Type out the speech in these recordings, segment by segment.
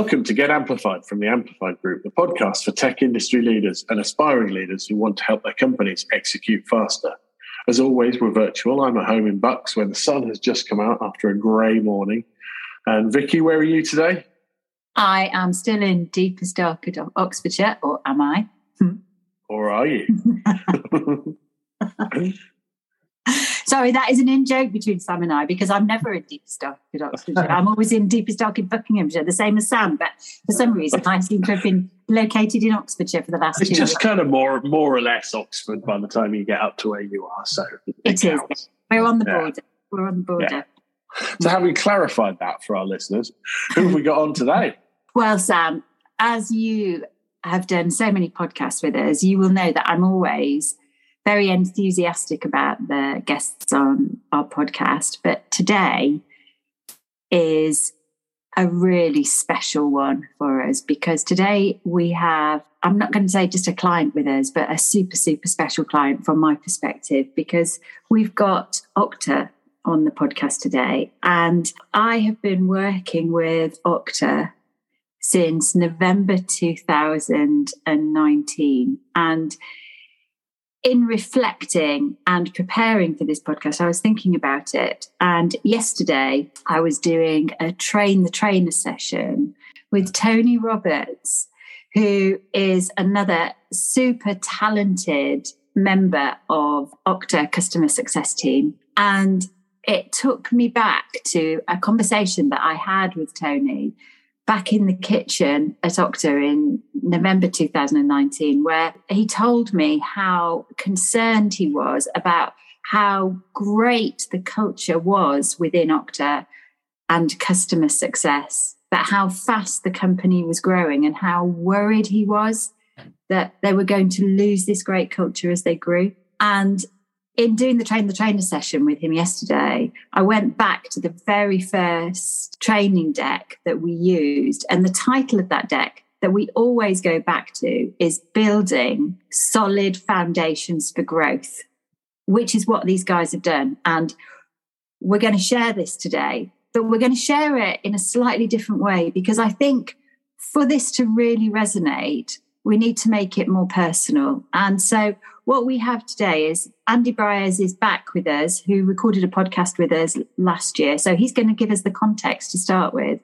Welcome to Get Amplified from the Amplified Group, the podcast for tech industry leaders and aspiring leaders who want to help their companies execute faster. As always, we're virtual. I'm at home in Bucks where the sun has just come out after a grey morning. And Vicky, where are you today? I am still in deepest dark of Oxfordshire, or am I? Or are you? Sorry, that is an in joke between Sam and I because I'm never in deepest dark in Oxfordshire. I'm always in deepest dark in Buckinghamshire, the same as Sam. But for some reason, I seem to have been located in Oxfordshire for the last. It's just years. kind of more, more or less Oxford by the time you get up to where you are. So It is. counts. We're on the Yeah. border. We're on the border. Yeah. So having clarified that for our listeners, who have we got on today? Well, Sam, as you have done so many podcasts with us, you will know that I'm always very enthusiastic about the guests on our podcast. But today is a really special one for us because today we have, I'm not going to say just a client with us, but a super, super special client from my perspective because we've got Okta on the podcast today. And I have been working with Okta since November 2019. And in reflecting and preparing for this podcast, I was thinking about it. And yesterday, I was doing a train the trainer session with Tony Roberts, who is another super talented member of Okta customer success team. And it took me back to a conversation that I had with Tony back in the kitchen at Okta in November 2019, where he told me how concerned he was about how great the culture was within Okta and customer success, but how fast the company was growing and how worried he was that they were going to lose this great culture as they grew. And in doing the train the trainer session with him yesterday, I went back to the very first training deck that we used. And the title of that deck that we always go back to is Building Solid Foundations for Growth, which is what these guys have done. And we're going to share this today, but we're going to share it in a slightly different way because I think for this to really resonate, we need to make it more personal. And so, what we have today is Andy Briers is back with us, who recorded a podcast with us last year. So, he's going to give us the context to start with.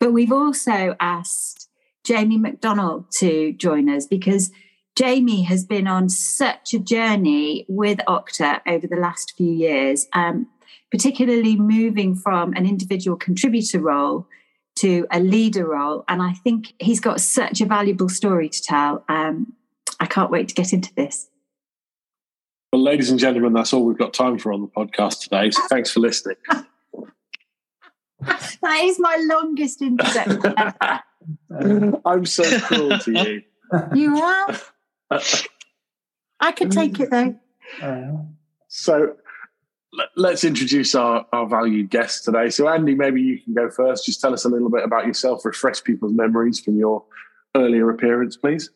But we've also asked Jamie McDonald to join us because Jamie has been on such a journey with Okta over the last few years, um, particularly moving from an individual contributor role to a leader role. And I think he's got such a valuable story to tell. Um, I can't wait to get into this. Well, ladies and gentlemen, that's all we've got time for on the podcast today. So thanks for listening. That is my longest introduction ever. I'm so cruel to you. You are? I could take it though. So let- let's introduce our, our valued guest today. So, Andy, maybe you can go first. Just tell us a little bit about yourself, refresh people's memories from your earlier appearance, please.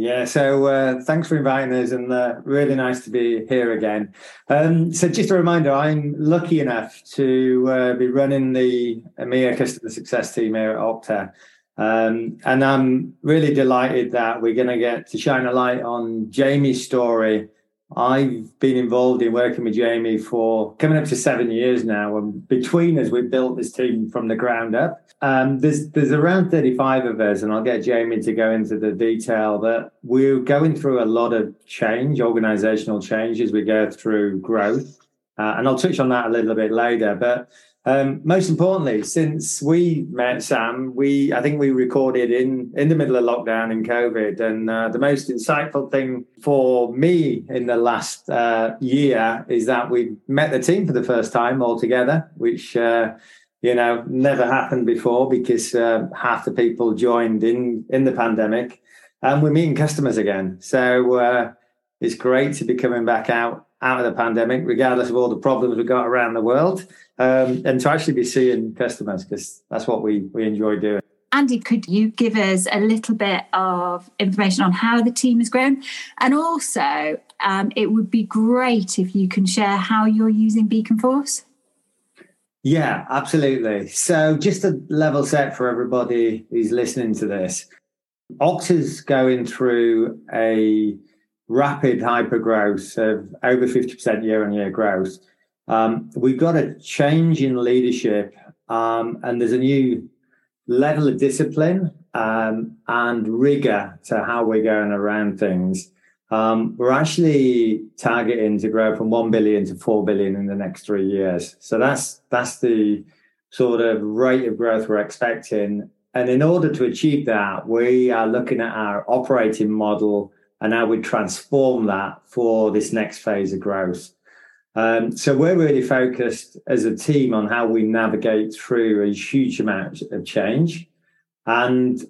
Yeah, so uh, thanks for inviting us, and uh, really nice to be here again. Um, so, just a reminder, I'm lucky enough to uh, be running the EMEA customer success team here at Okta. Um, and I'm really delighted that we're going to get to shine a light on Jamie's story. I've been involved in working with Jamie for coming up to seven years now, and between us, we've built this team from the ground up. Um, there's there's around 35 of us, and I'll get Jamie to go into the detail But we're going through a lot of change, organizational change as we go through growth, uh, and I'll touch on that a little bit later. But um, most importantly, since we met Sam, we I think we recorded in in the middle of lockdown in COVID, and uh, the most insightful thing for me in the last uh, year is that we met the team for the first time all together, which. Uh, you know, never happened before because uh, half the people joined in in the pandemic, and we're meeting customers again. So uh, it's great to be coming back out out of the pandemic, regardless of all the problems we've got around the world, um, and to actually be seeing customers because that's what we we enjoy doing. Andy, could you give us a little bit of information on how the team has grown? And also, um, it would be great if you can share how you're using Beaconforce. Yeah, absolutely. So, just a level set for everybody who's listening to this. Ox is going through a rapid hyper growth of over 50% year on year growth. Um, we've got a change in leadership, um, and there's a new level of discipline um, and rigor to how we're going around things. Um, we're actually targeting to grow from 1 billion to 4 billion in the next three years. So that's that's the sort of rate of growth we're expecting. And in order to achieve that, we are looking at our operating model and how we transform that for this next phase of growth. Um, so we're really focused as a team on how we navigate through a huge amount of change. And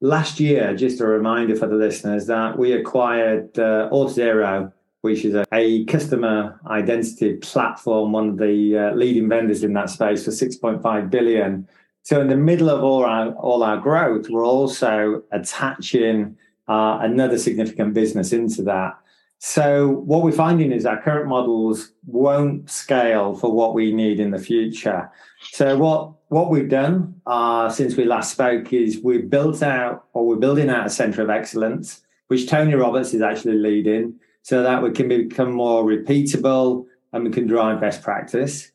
last year, just a reminder for the listeners that we acquired uh, Auth0, which is a, a, customer identity platform, one of the uh, leading vendors in that space for 6.5 billion. So in the middle of all our all our growth, we're also attaching uh, another significant business into that. So what we're finding is our current models won't scale for what we need in the future. So what what we've done uh, since we last spoke is we've built out or we're building out a centre of excellence, which Tony Roberts is actually leading, so that we can become more repeatable and we can drive best practice.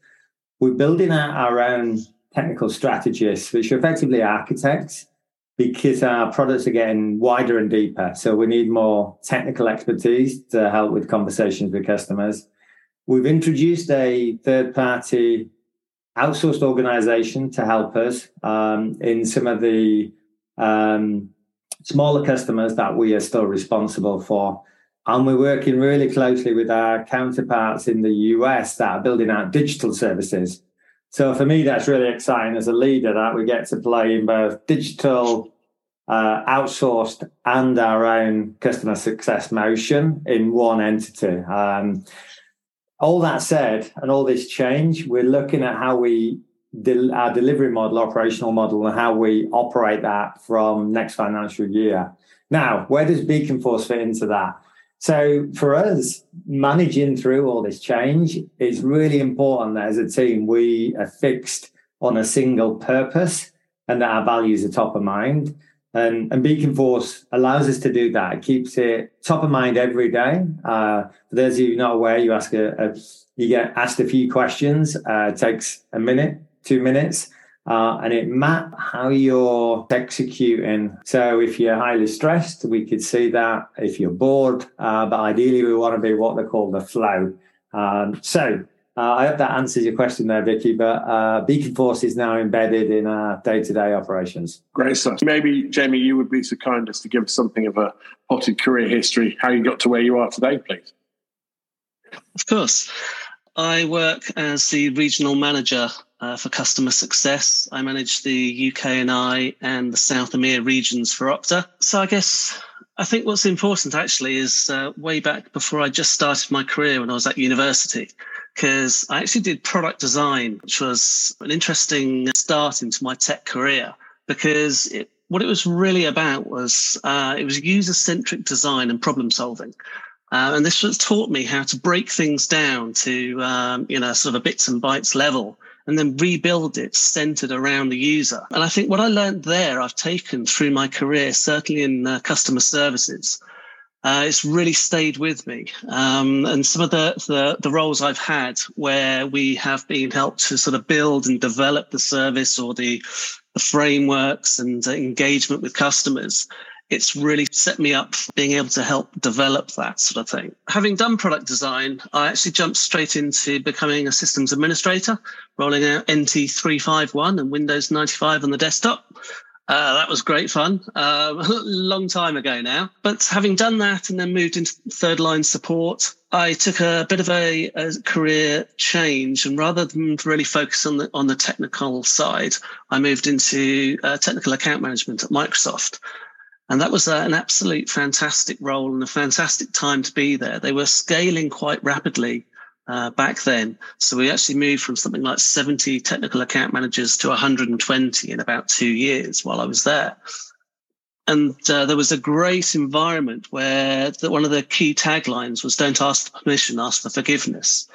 We're building out our own technical strategists, which are effectively architects because our products are getting wider and deeper. So we need more technical expertise to help with conversations with customers. We've introduced a third party outsourced organization to help us um, in some of the um, smaller customers that we are still responsible for. And we're working really closely with our counterparts in the US that are building out digital services. So for me, that's really exciting as a leader that we get to play in both digital, uh, outsourced, and our own customer success motion in one entity. Um, all that said, and all this change, we're looking at how we del- our delivery model, operational model, and how we operate that from next financial year. Now, where does Beaconforce fit into that? So for us, managing through all this change is really important that as a team, we are fixed on a single purpose and that our values are top of mind. And, and Beaconforce allows us to do that. It keeps it top of mind every day. Uh, for those of you not aware, you ask a, a you get asked a few questions. Uh, it takes a minute, two minutes, uh, and it map how you're executing. So if you're highly stressed, we could see that. If you're bored, uh, but ideally we want to be what they call the flow. Um, so uh, I hope that answers your question there, Vicky. But uh, Beaconforce is now embedded in our day-to-day operations. Great stuff. Maybe Jamie, you would be so kind as to give us something of a potted career history, how you got to where you are today, please. Of course. I work as the regional manager uh, for customer success. I manage the UK and I and the South EMEA regions for Okta. So I guess I think what's important actually is uh, way back before I just started my career when I was at university, because I actually did product design, which was an interesting start into my tech career because it, what it was really about was uh, it was user centric design and problem solving. Uh, and this has taught me how to break things down to, um, you know, sort of a bits and bytes level and then rebuild it centered around the user. And I think what I learned there, I've taken through my career, certainly in uh, customer services. Uh, it's really stayed with me. Um, and some of the, the, the roles I've had where we have been helped to sort of build and develop the service or the, the frameworks and engagement with customers it's really set me up for being able to help develop that sort of thing. Having done product design, I actually jumped straight into becoming a systems administrator, rolling out NT 351 and Windows 95 on the desktop. Uh, that was great fun. Uh, a long time ago now. But having done that and then moved into third line support, I took a bit of a, a, career change, and rather than really focus on the on the technical side, I moved into uh, technical account management at Microsoft. And that was uh, an absolute fantastic role and a fantastic time to be there. They were scaling quite rapidly uh, back then. So we actually moved from something like 70 technical account managers to 120 in about two years while I was there. And uh, there was a great environment where the, one of the key taglines was don't ask for permission, ask for forgiveness.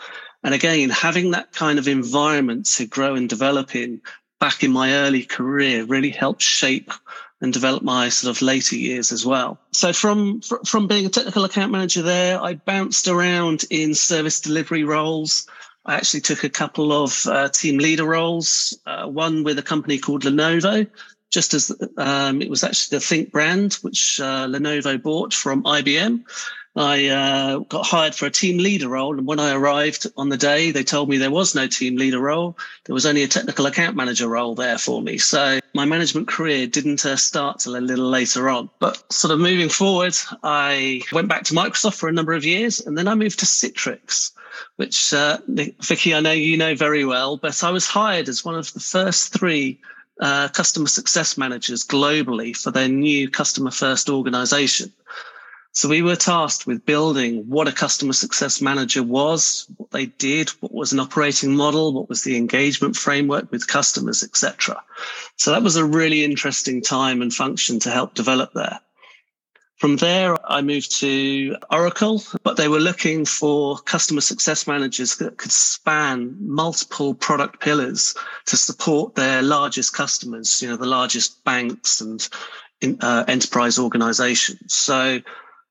And again, having that kind of environment to grow and develop in back in my early career really helped shape and develop my sort of later years as well. So from from being a technical account manager there, I bounced around in service delivery roles. I actually took a couple of uh, team leader roles, uh, one with a company called Lenovo, just as um, it was actually the Think brand, which uh, Lenovo bought from IBM. I uh, got hired for a team leader role. And when I arrived on the day, they told me there was no team leader role. There was only a technical account manager role there for me. So my management career didn't uh, start till a little later on. But sort of moving forward, I went back to Microsoft for a number of years and then I moved to Citrix, which, uh, Vicky, I know you know very well, but I was hired as one of the first three uh, customer success managers globally for their new customer first organization. So we were tasked with building what a customer success manager was, what they did, what was an operating model, what was the engagement framework with customers, etc. So that was a really interesting time and function to help develop there. From there, I moved to Oracle, but they were looking for customer success managers that could span multiple product pillars to support their largest customers, you know, the largest banks and uh, enterprise organizations. So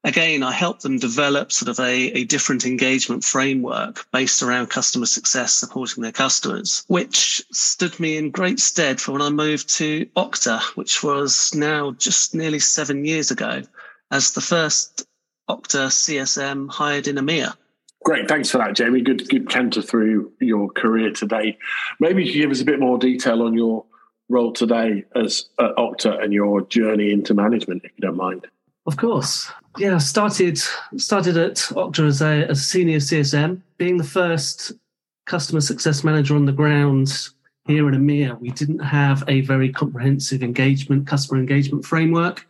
again, I helped them develop sort of a, a different engagement framework based around customer success, supporting their customers, which stood me in great stead for when I moved to Okta, which was now just nearly seven years ago, as the first Okta CSM hired in EMEA. Great, thanks for that, Jamie. Good, good canter through your career today. Maybe you could give us a bit more detail on your role today as at Okta and your journey into management, if you don't mind. Of course. Yeah, started started at Okta as a, as a senior CSM, being the first customer success manager on the ground here in EMEA. We didn't have a very comprehensive engagement, customer engagement framework.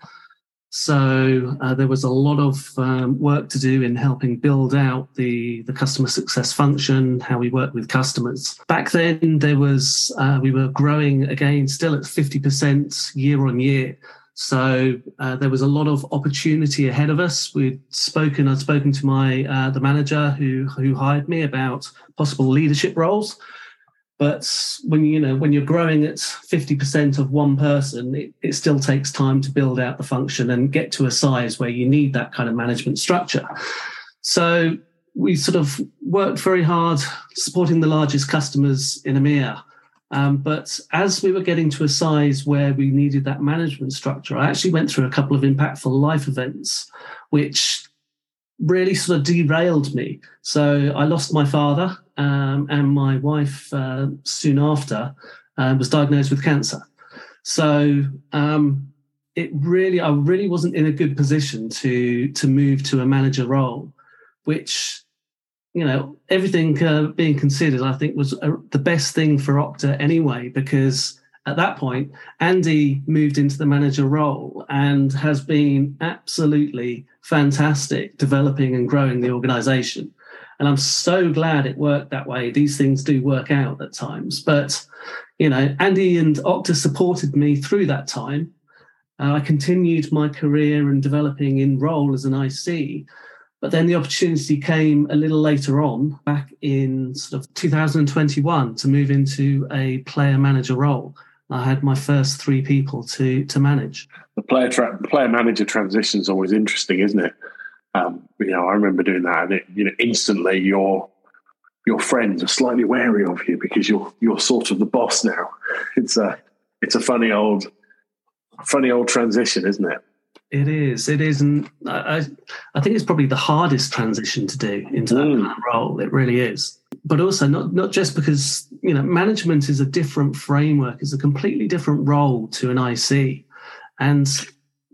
So uh, there was a lot of um, work to do in helping build out the, the customer success function, how we work with customers. Back then, there was uh, we were growing again, still at fifty percent year on year. So uh, there was a lot of opportunity ahead of us. We'd spoken. I'd spoken to my uh, the manager who who hired me about possible leadership roles. But when you know when you're growing at fifty percent of one person, it, it still takes time to build out the function and get to a size where you need that kind of management structure. So we sort of worked very hard supporting the largest customers in EMEA um, but as we were getting to a size where we needed that management structure, I actually went through a couple of impactful life events, which really sort of derailed me. So I lost my father, um, and my wife uh, soon after uh, was diagnosed with cancer. So um, it really, I really wasn't in a good position to to move to a manager role, which you know, everything uh, being considered, I think was uh, the best thing for Okta anyway, because at that point, Andy moved into the manager role and has been absolutely fantastic developing and growing the organization. And I'm so glad it worked that way. These things do work out at times. But, you know, Andy and Okta supported me through that time. Uh, I continued my career and developing in role as an IC. But then the opportunity came a little later on, back in sort of 2021, to move into a player manager role. I had my first three people to to manage. The player tra- player manager transition is always interesting, isn't it? Um, you know, I remember doing that, and it, you know, instantly your your friends are slightly wary of you because you're you're sort of the boss now. It's a it's a funny old funny old transition, isn't it? It is. It is, and I, I think it's probably the hardest transition to do into that mm. role. It really is. But also not not just because you know management is a different framework, it's a completely different role to an IC, and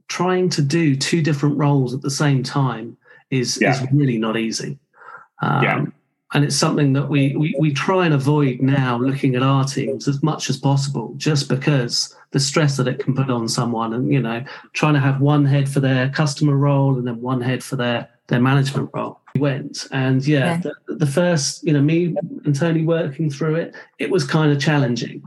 trying to do two different roles at the same time is yeah. is really not easy. Um, yeah and it's something that we, we we try and avoid now looking at our teams as much as possible just because the stress that it can put on someone and you know trying to have one head for their customer role and then one head for their their management role. We went and yeah, yeah. The, the, first you know me and tony working through it it was kind of challenging.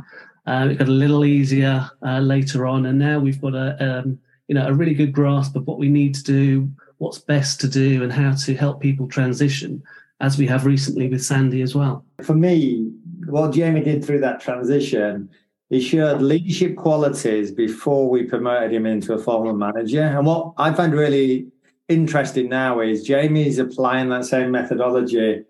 Uh, it got a little easier uh, later on and now we've got a um, you know a really good grasp of what we need to do what's best to do and how to help people transition as we have recently with Sandy as well. For me, what Jamie did through that transition, he showed leadership qualities before we promoted him into a formal manager. And what I find really interesting now is Jamie's applying that same methodology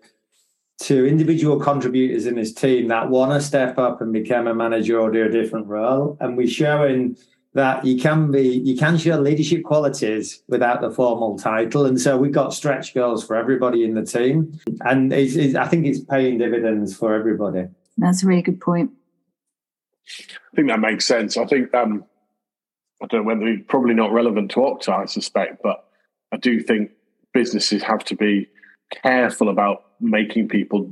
to individual contributors in his team that want to step up and become a manager or do a different role. And we're showing that you can be you can show leadership qualities without the formal title. And so we've got stretch goals for everybody in the team. And it's, it's, i think it's paying dividends for everybody. That's a really good point. I think that makes sense. I think um i don't know whether it's probably not relevant to Okta i suspect but i do think businesses have to be careful about making people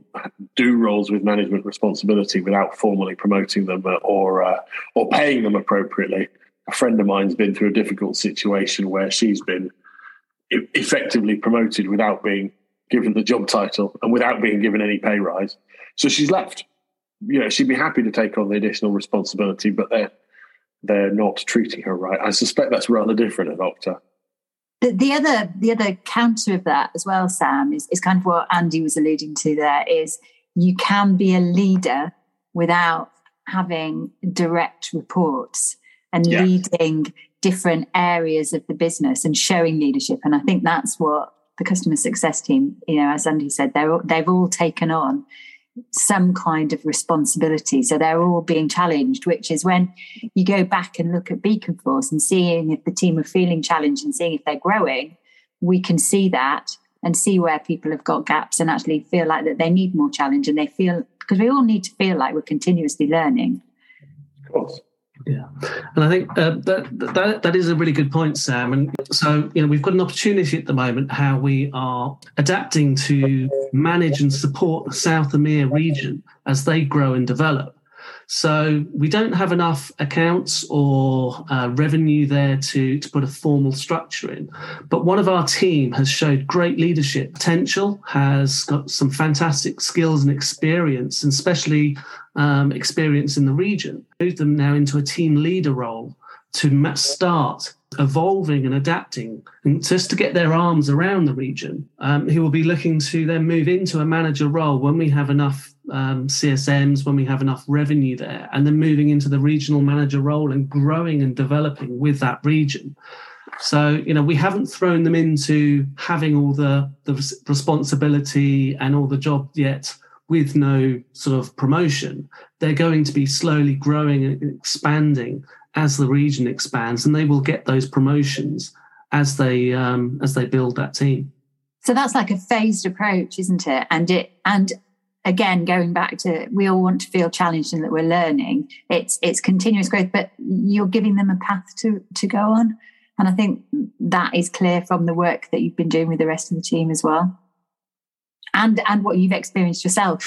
do roles with management responsibility without formally promoting them or uh, or paying them appropriately a friend of mine's been through a difficult situation where she's been effectively promoted without being given the job title and without being given any pay rise. So she's left. You know, she'd be happy to take on the additional responsibility, but they're they're not treating her right. I suspect that's rather different at Okta. The, the other the other counter of that as well, Sam, is, is kind of what Andy was alluding to there is you can be a leader without having direct reports and yeah. leading different areas of the business and showing leadership. And I think that's what the customer success team, you know, as Andy said, they're they've all taken on some kind of responsibility. So they're all being challenged, which is when you go back and look at Beaconforce and seeing if the team are feeling challenged and seeing if they're growing, we can see that and see where people have got gaps and actually feel like that they need more challenge and they feel because we all need to feel like we're continuously learning. Of course. Yeah, and I think uh, that, that that is a really good point, Sam. And so you know we've got an opportunity at the moment how we are adapting to manage and support the South EMEA region as they grow and develop. So we don't have enough accounts or uh, revenue there to, to put a formal structure in. But one of our team has showed great leadership potential, has got some fantastic skills and experience, and especially um, experience in the region. Move them now into a team leader role to start evolving and adapting and just to get their arms around the region. Um, he will be looking to then move into a manager role when we have enough um, CSMs, when we have enough revenue there, and then moving into the regional manager role and growing and developing with that region. So, you know, we haven't thrown them into having all the, the responsibility and all the job yet with no sort of promotion. They're going to be slowly growing and expanding as the region expands, and they will get those promotions as they um, as they build that team. So that's like a phased approach, isn't it? And it and again going back to we all want to feel challenged and that we're learning. It's it's continuous growth, but you're giving them a path to to go on. And I think that is clear from the work that you've been doing with the rest of the team as well. And and what you've experienced yourself.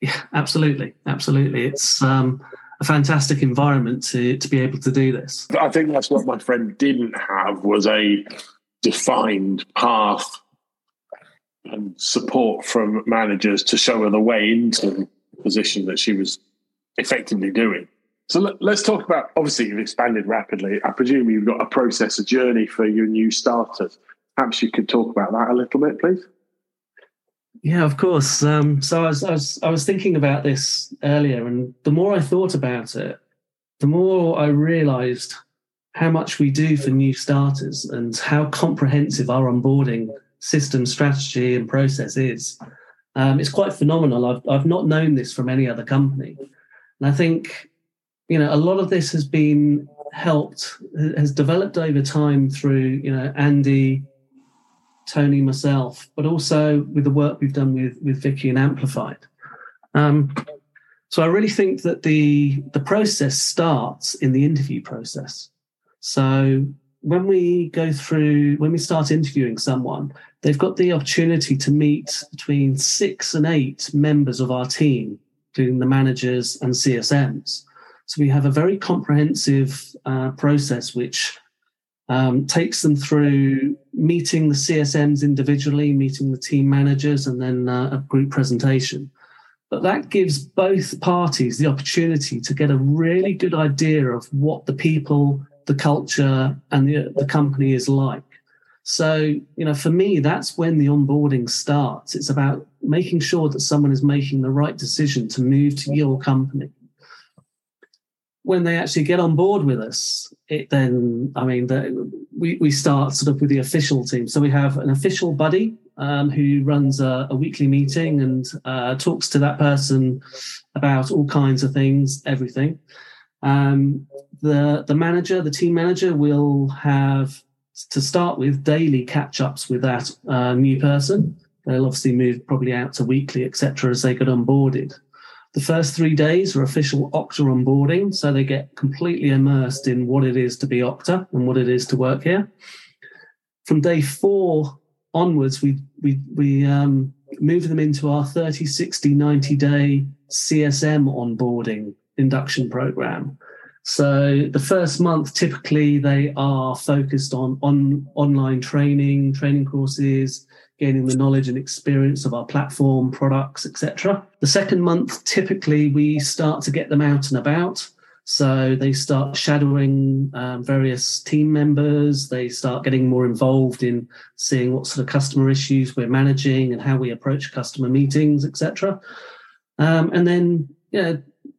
Yeah, absolutely. Absolutely. It's um a fantastic environment to to be able to do this. I think that's what my friend didn't have was a defined path and support from managers to show her the way into the position that she was effectively doing. So let, us talk about obviously you've expanded rapidly. I presume you've got a process, a journey for your new starters. Perhaps you could talk about that a little bit, please. Yeah, of course. Um, so I was, I was I was thinking about this earlier, and the more I thought about it, the more I realised how much we do for new starters and how comprehensive our onboarding system, strategy, and process is. Um, it's quite phenomenal. I've I've not known this from any other company, and I think you know a lot of this has been helped has developed over time through you know Andy Tony, myself, but also with the work we've done with with Vicky and Amplified. Um, so I really think that the the process starts in the interview process. So when we go through when we start interviewing someone, they've got the opportunity to meet between six and eight members of our team, including the managers and CSMs. So we have a very comprehensive uh, process which um, takes them through meeting the CSMs individually, meeting the team managers, and then uh, a group presentation. But that gives both parties the opportunity to get a really good idea of what the people, the culture, and the, the company is like. So, you know, for me, that's when the onboarding starts. It's about making sure that someone is making the right decision to move to your company. When they actually get on board with us, it then, I mean, the, we, we start sort of with the official team. So we have an official buddy um, who runs a, a, weekly meeting and uh, talks to that person about all kinds of things, everything. Um, the the manager, the team manager, will have to start with daily catch ups with that uh, new person. They'll obviously move probably out to weekly, etc., as they get onboarded. The first three days are official Okta onboarding, so they get completely immersed in what it is to be Okta and what it is to work here. From day four onwards, we we we um, move them into our 30, 60, 90 day CSM onboarding induction program. So the first month, typically they are focused on, on online training, training courses, gaining the knowledge and experience of our platform, products, etc. The second month, typically we start to get them out and about. So they start shadowing um, various team members. They start getting more involved in seeing what sort of customer issues we're managing and how we approach customer meetings, etc. Um, and then, yeah,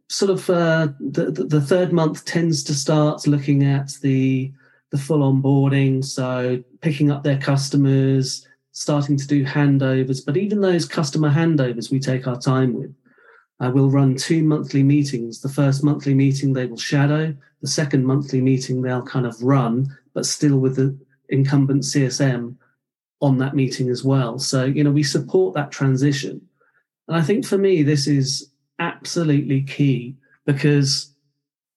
sort of uh, the, the third month tends to start looking at the the full onboarding, so picking up their customers, starting to do handovers. But even those customer handovers, we take our time with. Uh, we'll run two monthly meetings. The first monthly meeting they will shadow. The second monthly meeting they'll kind of run, but still with the incumbent CSM on that meeting as well. So you know we support that transition, and I think for me this is absolutely key because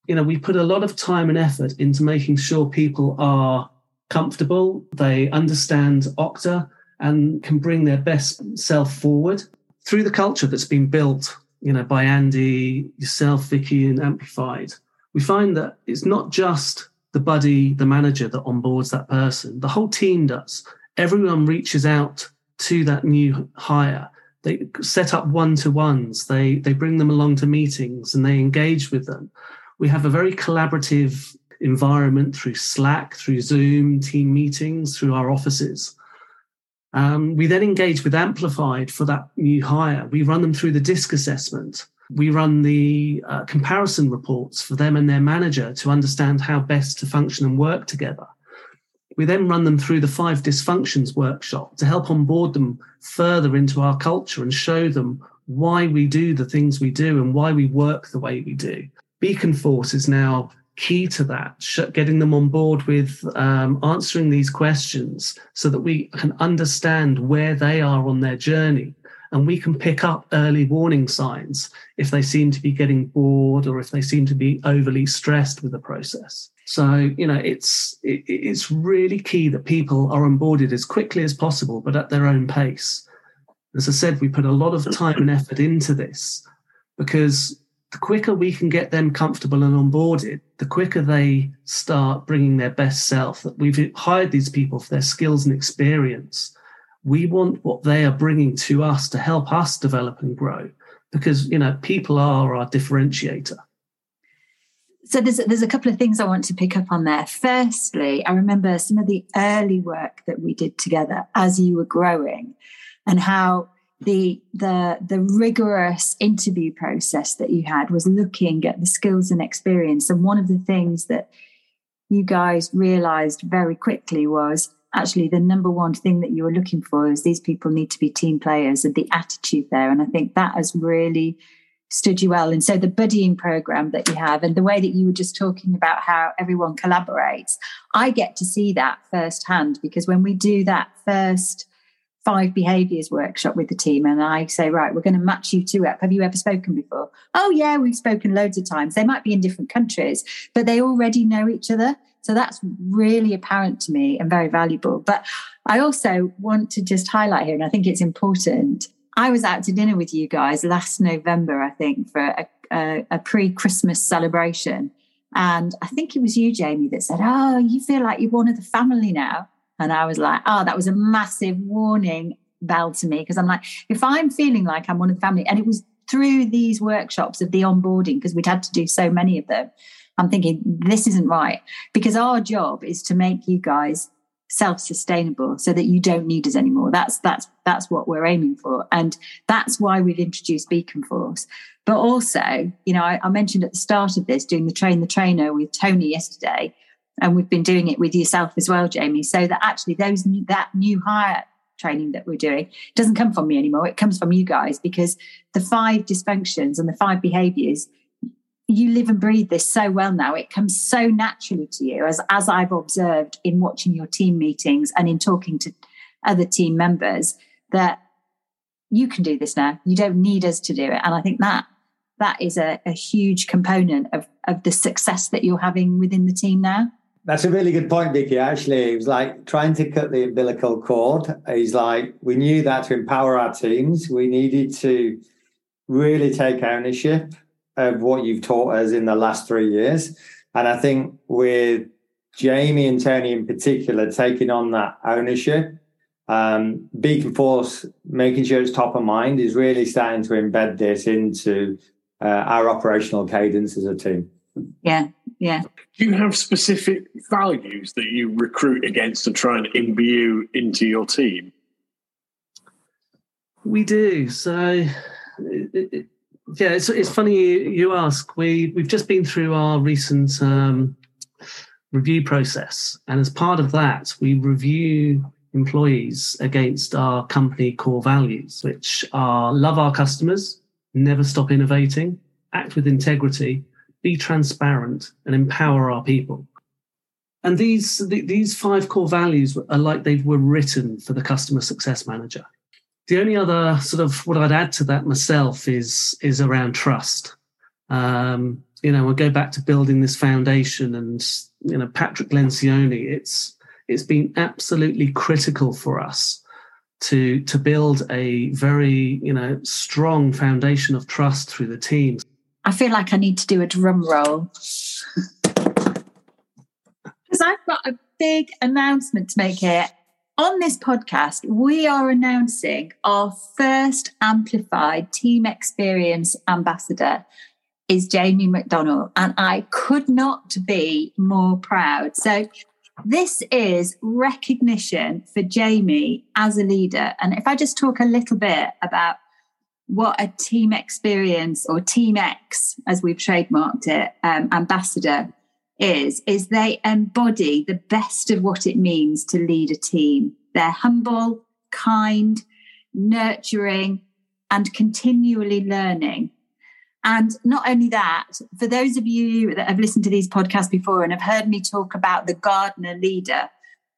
you know we put a lot of time and effort into making sure people are comfortable they understand okta and can bring their best self forward through the culture that's been built you know by andy yourself vicky and amplified. We find that it's not just the buddy the manager that onboards that person. The whole team does. Everyone reaches out to that new hire they set up one-to-ones. They they bring them along to meetings and they engage with them. We have a very collaborative environment through slack through zoom team meetings through our offices. Um, we then engage with amplified for that new hire. We run them through the disc assessment. We run the uh, comparison reports for them and their manager to understand how best to function and work together we then run them through the five dysfunctions workshop to help onboard them further into our culture and show them why we do the things we do and why we work the way we do. Beaconforce is now key to that, getting them on board with um, answering these questions so that we can understand where they are on their journey and we can pick up early warning signs if they seem to be getting bored or if they seem to be overly stressed with the process. So you know, it's it, it's really key that people are onboarded as quickly as possible, but at their own pace. As I said, we put a lot of time and effort into this because the quicker we can get them comfortable and onboarded, the quicker they start bringing their best self. That we've hired these people for their skills and experience. We want what they are bringing to us to help us develop and grow because you know people are our differentiator so there's there's a couple of things I want to pick up on there. Firstly, I remember some of the early work that we did together as you were growing, and how the the the rigorous interview process that you had was looking at the skills and experience. And one of the things that you guys realized very quickly was actually the number one thing that you were looking for is these people need to be team players and the attitude there. And I think that has really stood you well. And so the buddying program that you have and the way that you were just talking about how everyone collaborates, I get to see that firsthand because when we do that first five behaviors workshop with the team and I say, right, we're going to match you two up. Have you ever spoken before? Oh, yeah, we've spoken loads of times. They might be in different countries, but they already know each other. So that's really apparent to me and very valuable. But I also want to just highlight here, and I think it's important I was out to dinner with you guys last November, I think, for a, a, a pre Christmas celebration. And I think it was you, Jamie, that said, Oh, you feel like you're one of the family now. And I was like, Oh, that was a massive warning bell to me because I'm like, if I'm feeling like I'm one of the family, and it was through these workshops of the onboarding, because we'd had to do so many of them, I'm thinking, this isn't right. Because our job is to make you guys self-sustainable so that you don't need us anymore. That's that's that's what we're aiming for. And that's why we've introduced Beaconforce. But also you know I, I, mentioned at the start of this doing the train the trainer with tony yesterday and we've been doing it with yourself as well jamie. So that actually those that new hire training that we're doing doesn't come from me anymore. It comes from you guys because the five dysfunctions and the five behaviors you live and breathe this so well now. It comes so naturally to you, as as I've observed in watching your team meetings and in talking to other team members, that you can do this now. You don't need us to do it. And I think that that is a, a huge component of of the success that you're having within the team now. That's a really good point, Vicky. Actually, it was like trying to cut the umbilical cord. He's like, we knew that to empower our teams, we needed to really take ownership of what you've taught us in the last three years. And I think with Jamie and Tony in particular taking on that ownership, um, Beaconforce making sure it's top of mind is really starting to embed this into uh, our operational cadence as a team. Yeah, yeah. Do you have specific values that you recruit against and try and imbue into your team? We do. So it, yeah, it's, it's funny you ask. We we've just been through our recent um, review process, and as part of that, we review employees against our company core values, which are love our customers, never stop innovating, act with integrity, be transparent, and empower our people. And these these five core values are like they were written for the customer success manager. The only other sort of what I'd add to that myself is is around trust. Um, you know, we'll go back to building this foundation, and you know, Patrick Lencioni. It's it's been absolutely critical for us to to build a very you know strong foundation of trust through the teams. I feel like I need to do a drum roll because I've got a big announcement to make here on this podcast, we are announcing our first amplified team experience ambassador is Jamie McDonald, and I could not be more proud. So, this is recognition for Jamie as a leader. And if I just talk a little bit about what a team experience or Team X, as we've trademarked it, um, ambassador is is they embody the best of what it means to lead a team. They're humble, kind, nurturing, and continually learning. And not only that, for those of you that have listened to these podcasts before and have heard me talk about the gardener leader,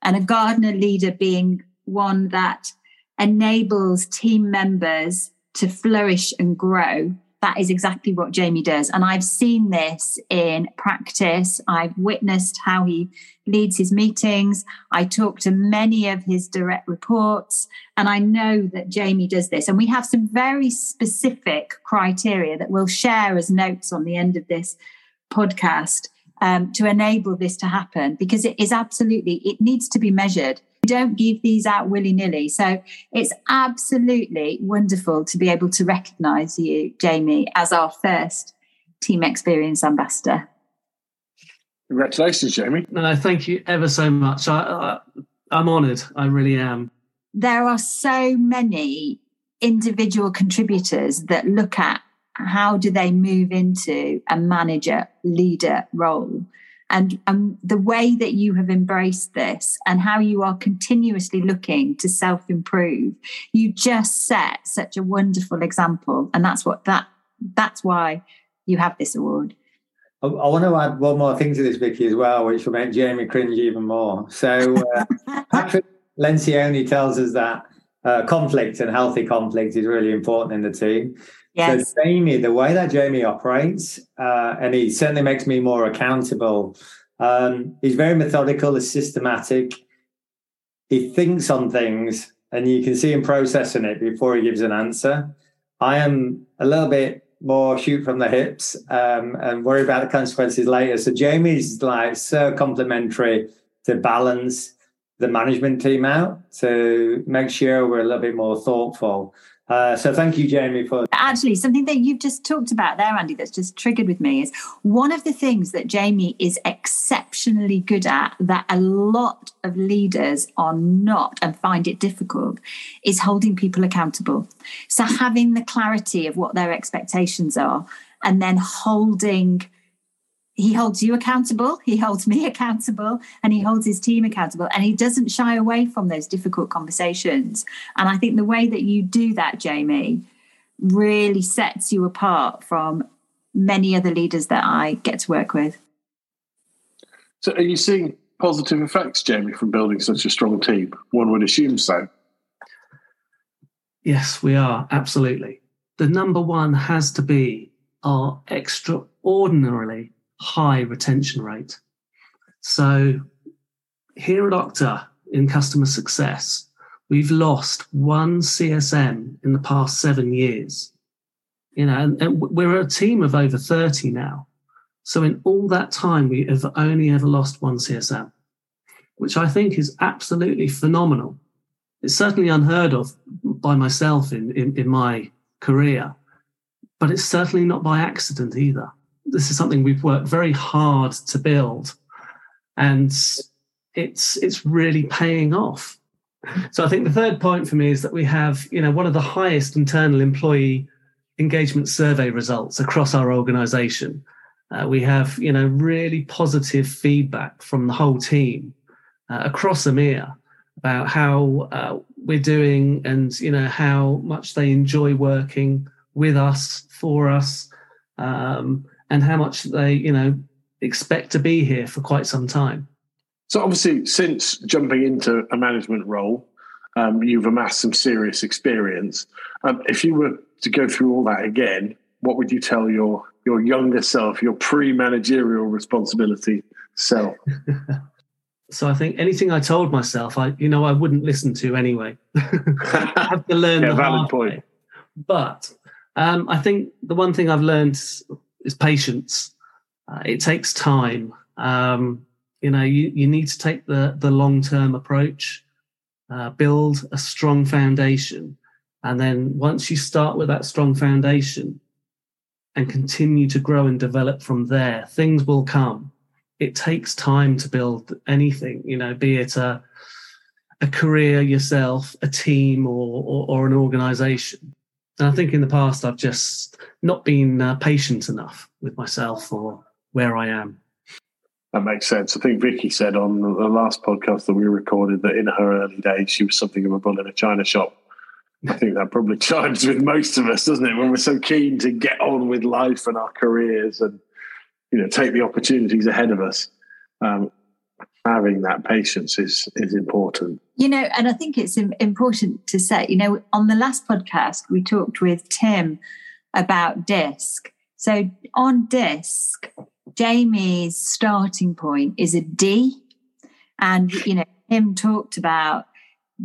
and a gardener leader being one that enables team members to flourish and grow, that is exactly what Jamie does. And I've seen this in practice. I've witnessed how he leads his meetings. I talk to many of his direct reports, and I know that Jamie does this. And we have some very specific criteria that we'll share as notes on the end of this podcast um, to enable this to happen because it is absolutely, it needs to be measured. We don't give these out willy nilly. So it's absolutely wonderful to be able to recognize you, Jamie, as our first team experience ambassador. Congratulations, Jamie. No, thank you ever so much. I, I, I'm honoured. I really am. There are so many individual contributors that look at how do they move into a manager leader role and um, the way that you have embraced this and how you are continuously looking to self improve you just set such a wonderful example. And that's what that that's why you have this award. I, I want to add one more thing to this Vicky as well which will make Jamie cringe even more. So uh, Patrick Lencioni tells us that uh, conflict and healthy conflict is really important in the team Yes. So Jamie, the way that Jamie operates, uh, and he certainly makes me more accountable. Um, he's very methodical, he's systematic. He thinks on things, and you can see him processing it before he gives an answer. I am a little bit more shoot from the hips um, and worry about the consequences later. So Jamie's like so complimentary to balance the management team out to make sure we're a little bit more thoughtful. Uh, so thank you, Jamie, for actually something that you've just talked about there, Andy. That's just triggered with me is one of the things that Jamie is exceptionally good at that a lot of leaders are not and find it difficult is holding people accountable. So having the clarity of what their expectations are, and then holding he holds you accountable, he holds me accountable, and he holds his team accountable. And he doesn't shy away from those difficult conversations. And I think the way that you do that, Jamie, really sets you apart from many other leaders that I get to work with. So, are you seeing positive effects, Jamie, from building such a strong team? One would assume so. Yes, we are, absolutely. The number one has to be our extraordinarily high retention rate. So here at Okta in customer success, we've lost one CSM in the past seven years. You know, and, and we're a team of over 30 now. So in all that time, we have only ever lost one CSM, which I think is absolutely phenomenal. It's certainly unheard of by myself in, in, in my career, but it's certainly not by accident either this is something we've worked very hard to build, and it's it's really paying off. So I think the third point for me is that we have, you know, one of the highest internal employee engagement survey results across our organization. Uh, we have, you know, really positive feedback from the whole team uh, across EMEA about how uh, we're doing and, you know, how much they enjoy working with us, for us. Um, and how much they, you know, expect to be here for quite some time. So obviously, since jumping into a management role, um, you've amassed some serious experience. Um, if you were to go through all that again, what would you tell your your younger self, your pre-managerial responsibility self? so I think anything I told myself, I you know I wouldn't listen to anyway. I have to learn yeah, the valid hard point. way. But um, I think the one thing I've learned is patience. Uh, it takes time. Um, you know, you, you need to take the, the long term approach, uh, build a strong foundation. And then once you start with that strong foundation and continue to grow and develop from there, things will come. It takes time to build anything, you know, be it a, a career yourself, a team, or, or, or an organization. And I think in the past, I've just not been uh, patient enough with myself or where I am. That makes sense. I think Vicky said on the last podcast that we recorded that in her early days, she was something of a bull in a china shop. I think that probably chimes with most of us, doesn't it? When we're so keen to get on with life and our careers and, you know, take the opportunities ahead of us. Um, having that patience is is important. You know, and I think it's important to say, you know, on the last podcast we talked with Tim about disc. So on disc, Jamie's starting point is a D, and you know, him talked about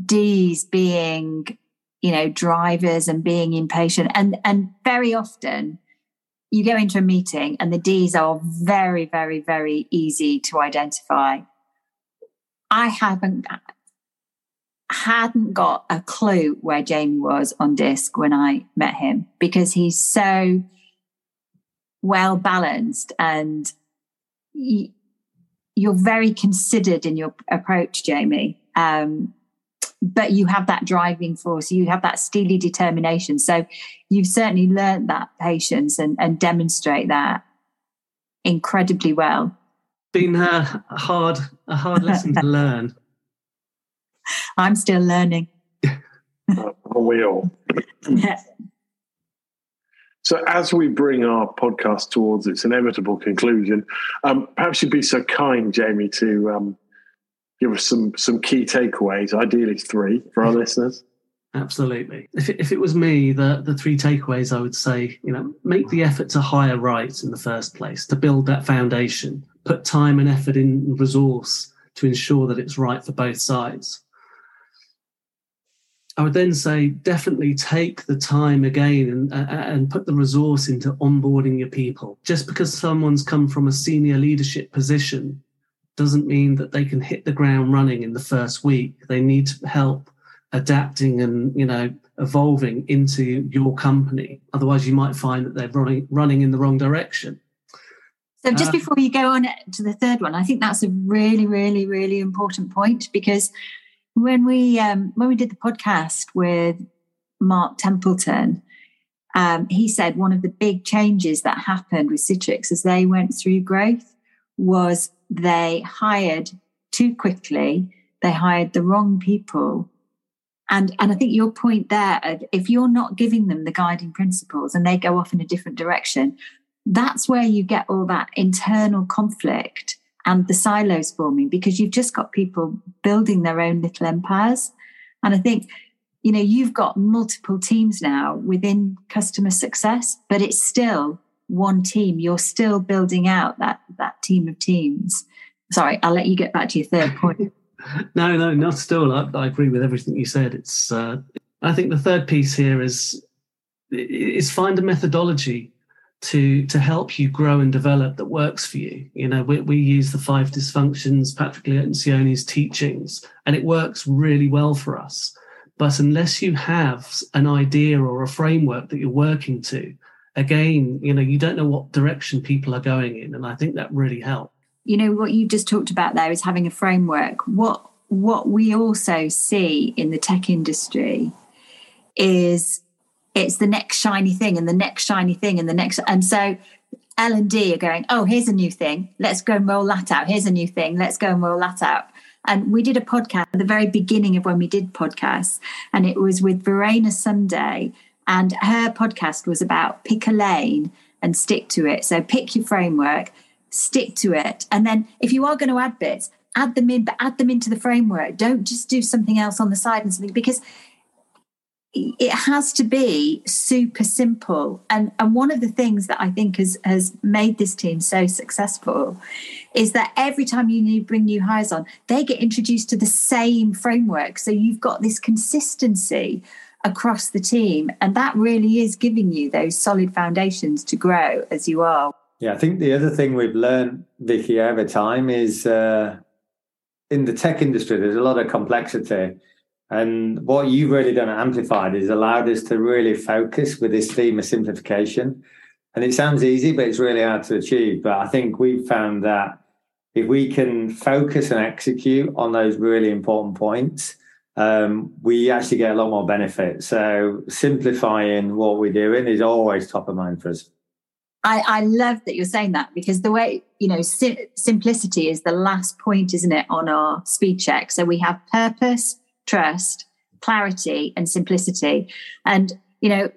D's being, you know, drivers and being impatient, and and very often you go into a meeting and the D's are very, very, very easy to identify. I haven't hadn't got a clue where Jamie was on disc when I met him because he's so well balanced and you're very considered in your approach, Jamie. Um, but you have that driving force, you have that steely determination. So you've certainly learned that patience and, and demonstrate that incredibly well been a hard a hard lesson to learn. I'm still learning. Are we all? yeah. So, as we bring our podcast towards its inevitable conclusion, um, perhaps you'd be so kind, Jamie, to um, give us some some key takeaways, ideally three, for our listeners. Absolutely. If it, if it was me, the, the three takeaways I would say, you know, make the effort to hire right in the first place, to build that foundation, put time and effort in resource to ensure that it's right for both sides. I would then say definitely take the time again and, uh, uh, and put the resource into onboarding your people. Just because someone's come from a senior leadership position doesn't mean that they can hit the ground running in the first week. They need help adapting and you know evolving into your company. Otherwise, you might find that they're running running in the wrong direction. So just uh, before you go on to the third one, I think that's a really, really, really important point because when we um, when we did the podcast with Mark Templeton, um, he said one of the big changes that happened with Citrix as they went through growth was they hired too quickly. They hired the wrong people. And, and I think your point there, if you're not giving them the guiding principles and they go off in a different direction, that's where you get all that internal conflict and the silos forming because you've just got people building their own little empires. And I think, you know, you've got multiple teams now within customer success, but it's still one team. You're still building out that that team of teams. Sorry, I'll let you get back to your third point. no, no, not still. I, I, agree with everything you said. It's. Uh, I think the third piece here is is find a methodology to to help you grow and develop that works for you. You know, we, we use the five dysfunctions, Patrick Lencioni's teachings, and it works really well for us. But unless you have an idea or a framework that you're working to, again, you know, you don't know what direction people are going in, and I think that really helps. You know, what you just talked about there is having a framework. What what we also see in the tech industry is it's the next shiny thing and the next shiny thing and the next and so L and D are going, oh, here's a new thing. Let's go and roll that out. Here's a new thing. Let's go and roll that out. And we did a podcast at the very beginning of when we did podcasts, and it was with Verena Sunday, and her podcast was about pick a lane and stick to it. So pick your framework, stick to it, and then if you are going to add bits, add them in, but add them into the framework. Don't just do something else on the side and something because it has to be super simple. And and one of the things that i think has has made this team so successful is that every time you bring new hires on they get introduced to the same framework. So you've got this consistency across the team and that really is giving you those solid foundations to grow as you are. Yeah i think the other thing we've learned vicky over time is uh, in the tech industry there's a lot of complexity and what you've really done at Amplified is allowed us to really focus with this theme of simplification. And it sounds easy, but it's really hard to achieve. But I think we've found that if we can focus and execute on those really important points, um, we actually get a lot more benefit. So simplifying what we're doing is always top of mind for us. I, I love that you're saying that because the way, you know, simplicity is the last point, isn't it, on our speed check. So we have purpose, trust, clarity, and simplicity. And, you know,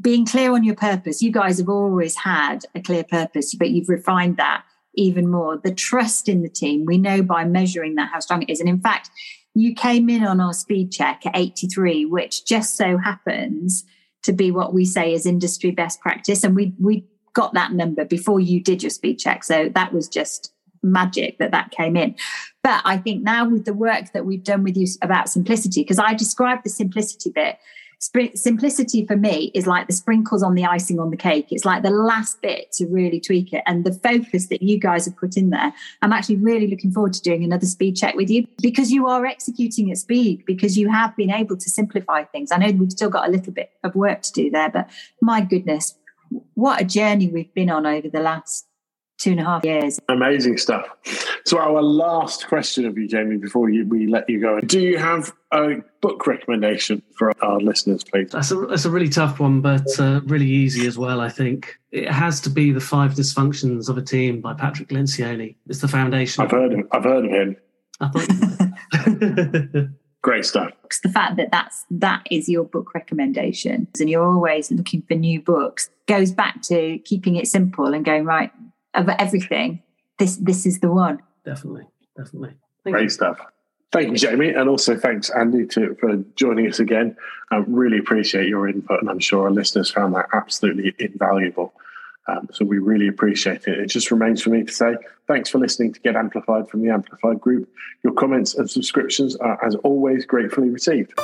being clear on your purpose, you guys have always had a clear purpose, but you've refined that even more. The trust in the team, we know by measuring that how strong it is. And in fact, you came in on our speed check at 83, which just so happens to be what we say is industry best practice. And we we got that number before you did your speed check. So that was just magic that that came in. But I think now with the work that we've done with you about simplicity, because I described the simplicity bit. Simplicity for me is like the sprinkles on the icing on the cake. It's like the last bit to really tweak it. And the focus that you guys have put in there, I'm actually really looking forward to doing another speed check with you because you are executing at speed, because you have been able to simplify things. I know we've still got a little bit of work to do there, but my goodness, what a journey we've been on over the last two and a half years. Amazing stuff. So, our last question of you, Jamie, before you, we let you go, do you have a book recommendation for our listeners, please? That's a, that's a really tough one, but uh, really easy as well, I think. It has to be The Five Dysfunctions of a Team by Patrick Lencioni. It's the foundation. I've heard of, I've heard of him. I thought Great stuff. The fact that that's that is your book recommendation, and you're always looking for new books, goes back to keeping it simple and going right of everything, this this is the one. Definitely, definitely. Thank Great you. stuff. Thank you, Jamie, and also thanks, Andy, to, for joining us again. I really appreciate your input, and I'm sure our listeners found that absolutely invaluable. Um, so we really appreciate it. It just remains for me to say thanks for listening to Get Amplified from the Amplified Group. Your comments and subscriptions are, as always, gratefully received.